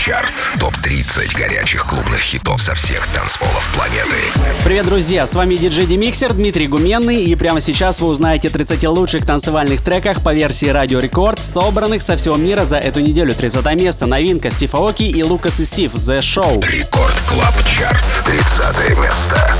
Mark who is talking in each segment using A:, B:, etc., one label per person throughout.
A: Чарт. Топ-30 горячих клубных хитов со всех танцполов планеты.
B: Привет, друзья! С вами диджей Демиксер Дмитрий Гуменный. И прямо сейчас вы узнаете 30 лучших танцевальных треков по версии Радио Рекорд, собранных со всего мира за эту неделю. 30 место. Новинка Steve Aoki и Lucas & Steve. The Show.
A: Record Club Chart. 30 место.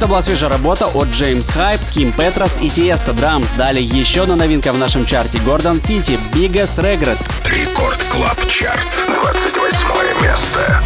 B: Была свежая работа от James Hype, Kim Petras и Tiësto Drums. Далее еще одна новинка в нашем чарте Gorgon City, Biggest Regret.
A: Record Club Chart, 28 место.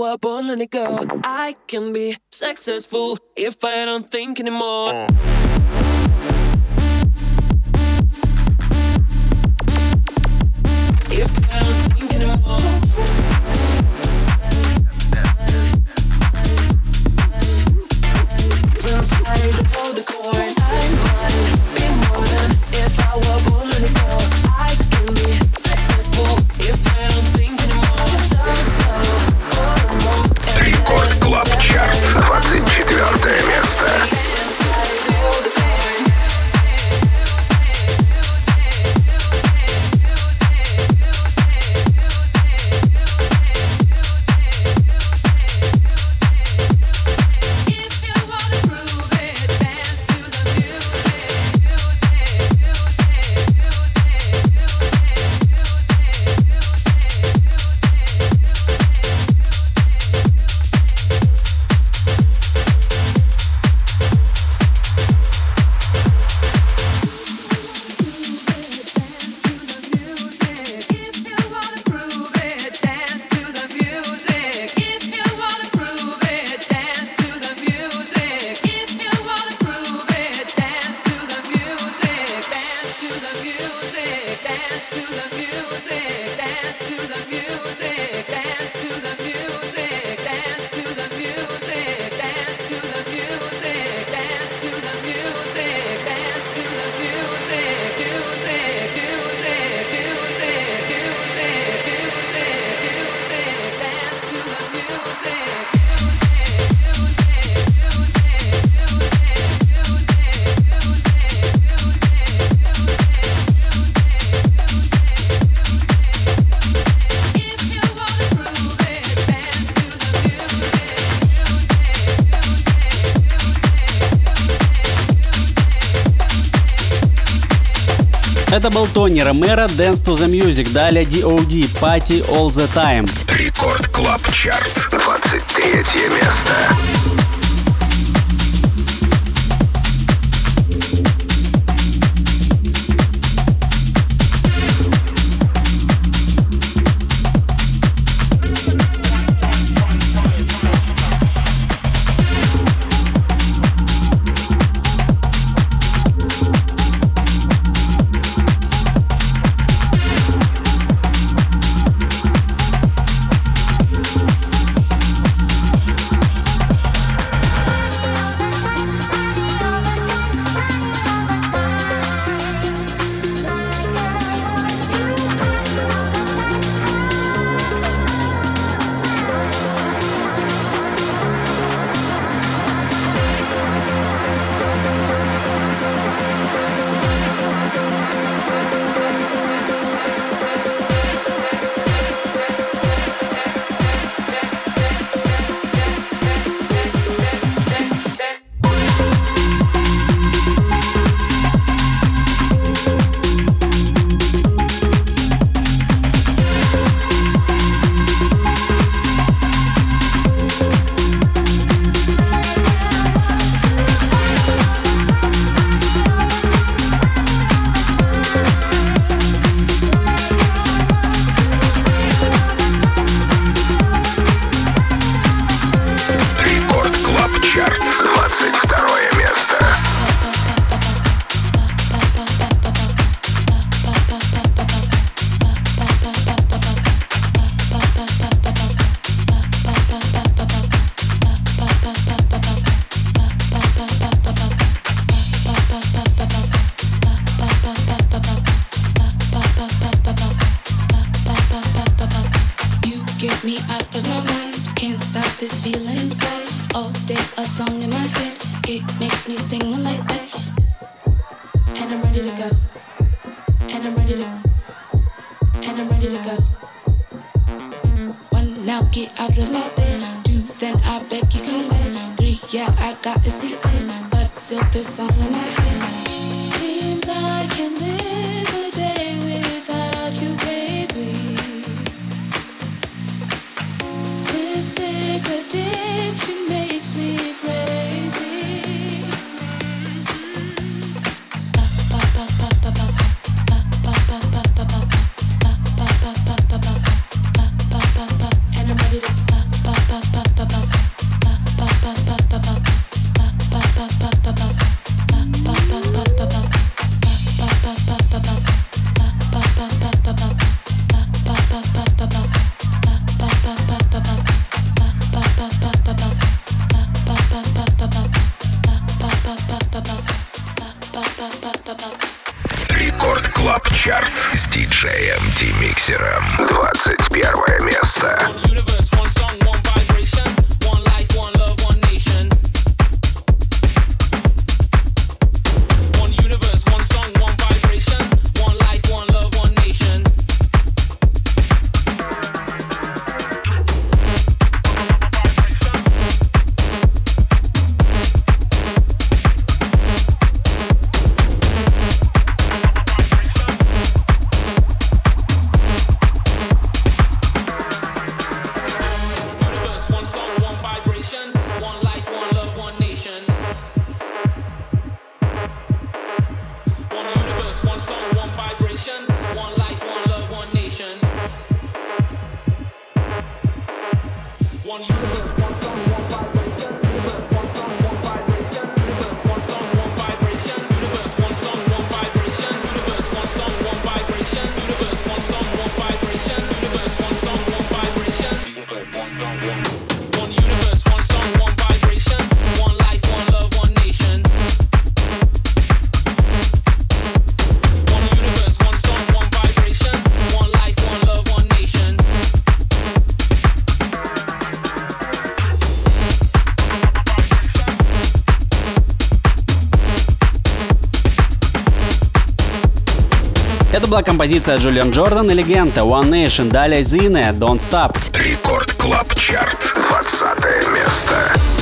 A: were born, it go.
C: I can be successful if I don't think anymore.
B: Это был Tony Romera, Dance to the Music, далее D.O.D. Party All the Time.
D: Record Club Chart, 23 место.
B: Была композиция Julian Jordan и легенда One Nation, далее Zine, Don't Stop.
D: Record Club Chart, 20 место.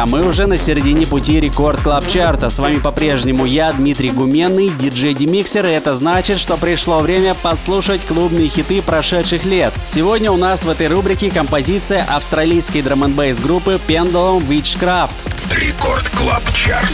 B: Друзья, мы уже на середине пути Record Club чарта. С вами по-прежнему я, Дмитрий Гуменный, диджей Демиксер, и это значит, что пришло время послушать клубные хиты прошедших лет. Сегодня у нас в этой рубрике композиция австралийской drum n группы Pendulum Witchcraft.
E: Record
B: Club Chart.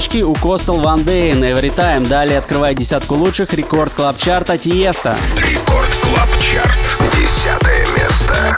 B: строчки у Костел One Day Every Time. Далее открывает десятку лучших рекорд клаб чарта Тиеста.
F: Рекорд клаб чарт. Десятое место.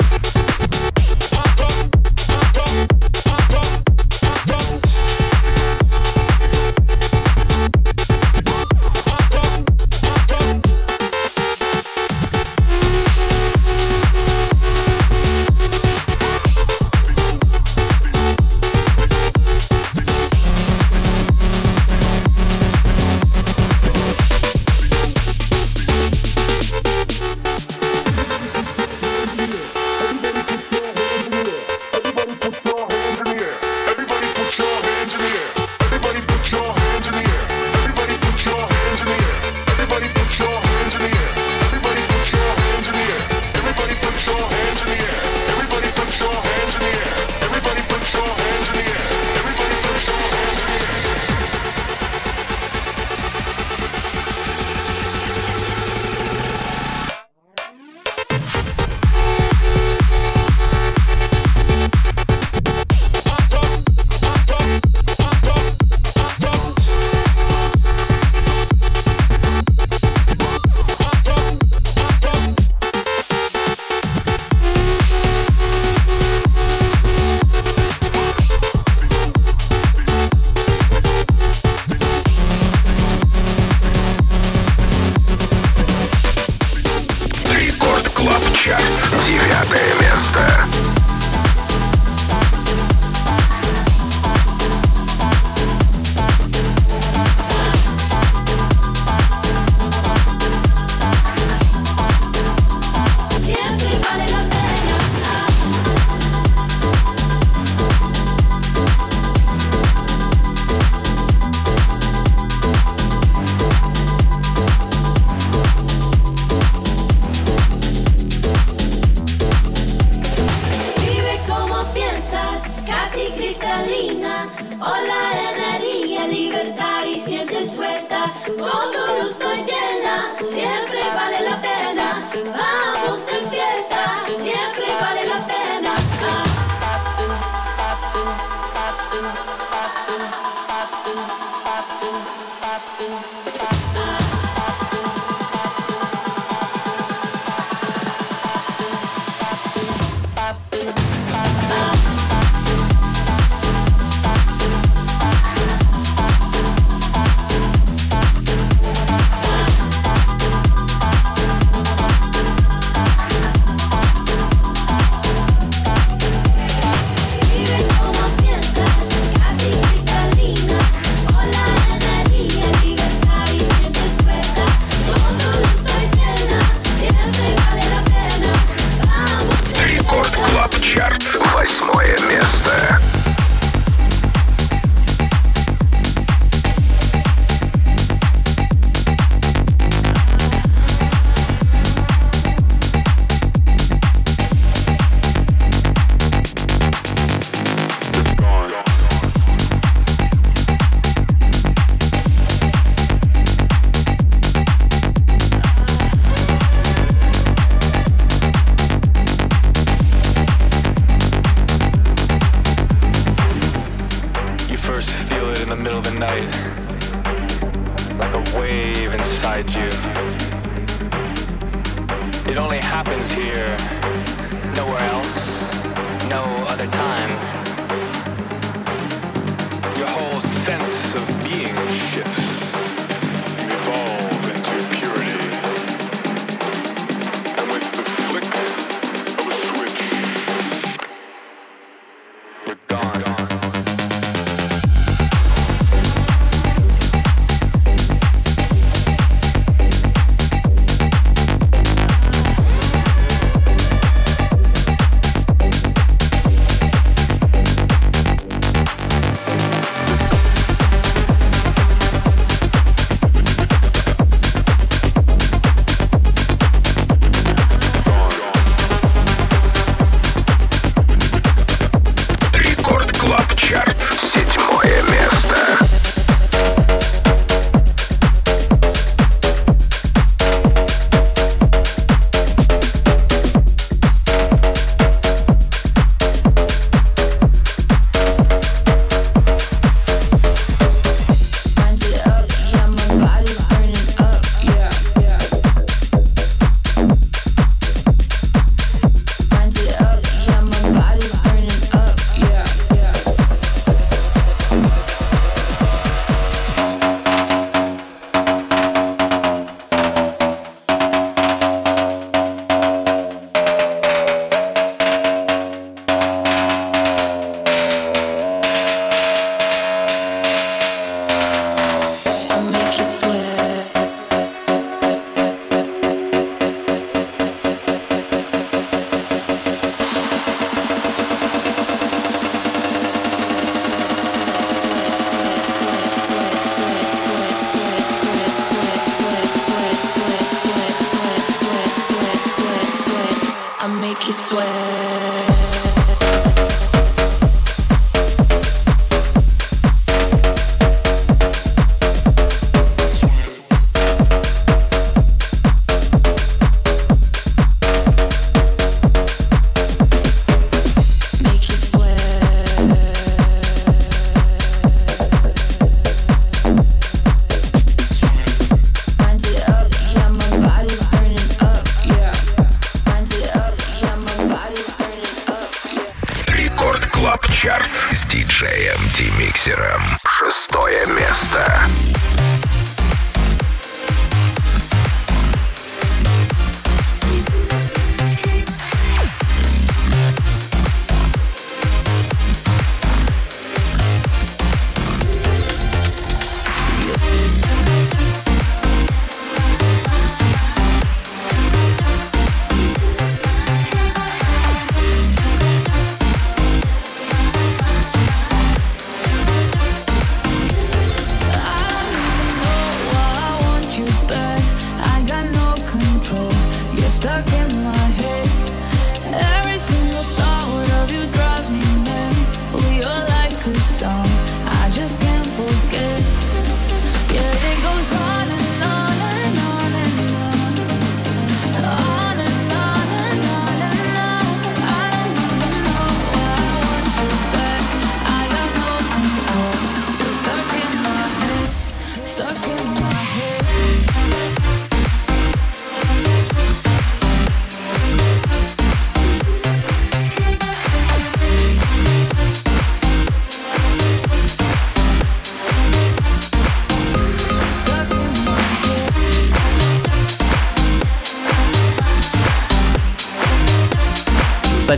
G: миксером. Шестое место.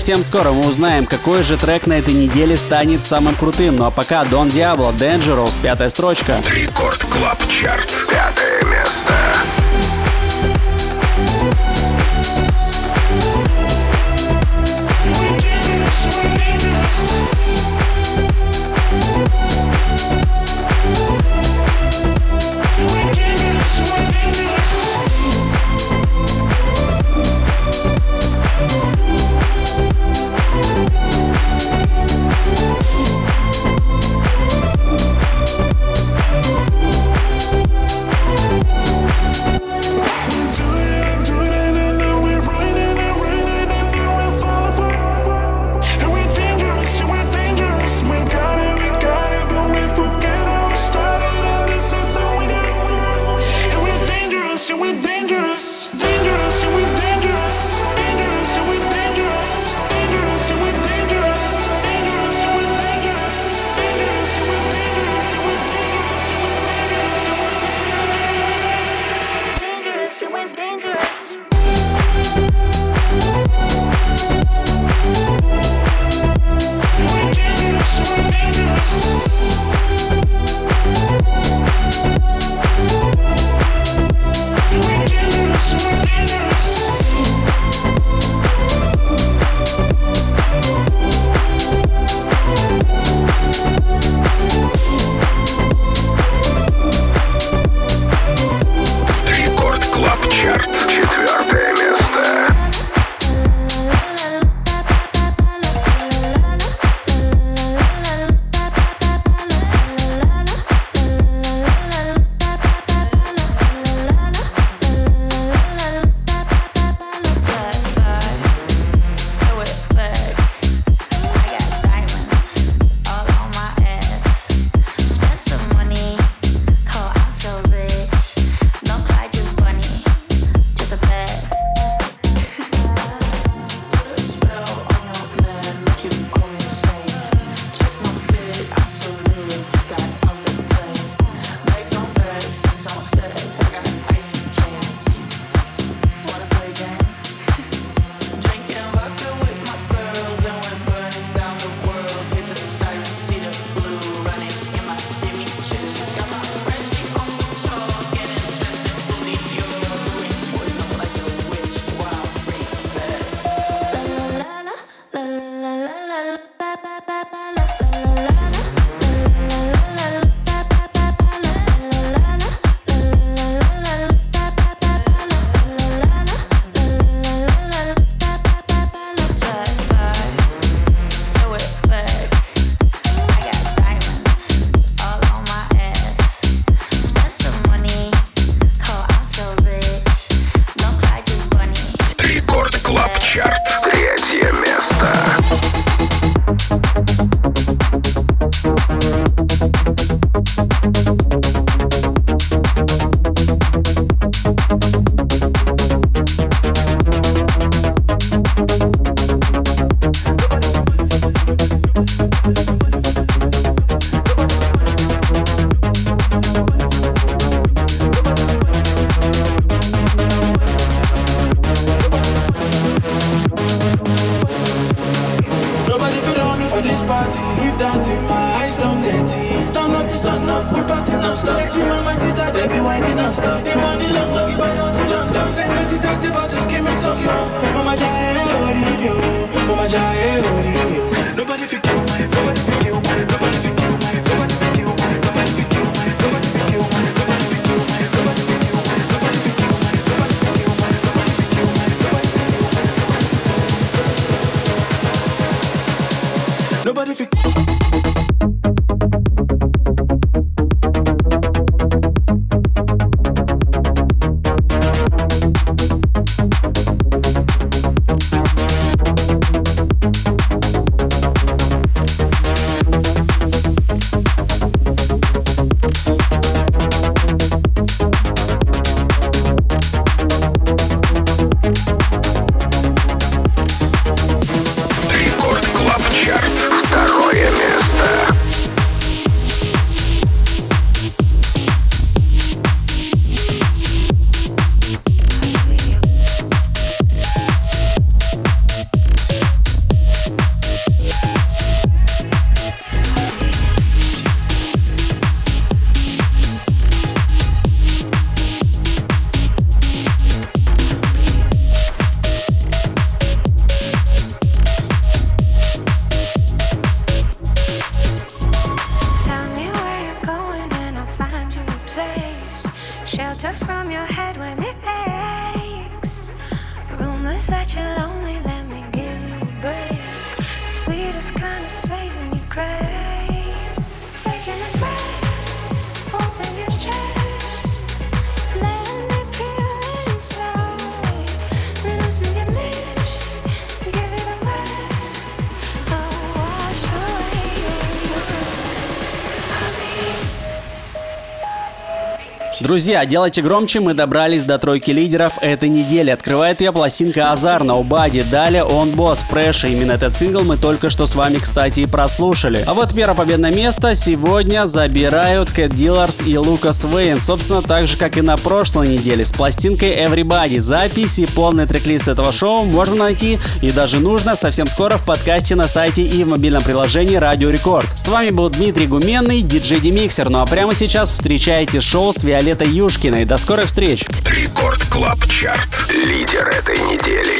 B: совсем скоро мы узнаем, какой же трек на этой неделе станет самым крутым. Ну а пока Don Diablo, Dangerous, пятая строчка.
G: Record Club Chart.
B: Друзья, делайте громче, мы добрались до тройки лидеров этой недели. Открывает ее пластинка Азар на Убаде. Далее он босс Pressure. Именно этот сингл мы только что с вами, кстати, и прослушали. А вот первое победное место сегодня забирают Cat Dealers и Lucas Vane. Собственно, так же, как и на прошлой неделе с пластинкой Everybody. Записи, полный трек-лист этого шоу можно найти и даже нужно совсем скоро в подкасте на сайте и в мобильном приложении Радио Рекорд. С вами был Дмитрий Гуменный, диджей Демиксер. Ну а прямо сейчас встречайте шоу с Виолеттой Юшкиной. До скорых встреч!
H: Record Club Chart. Лидер этой недели.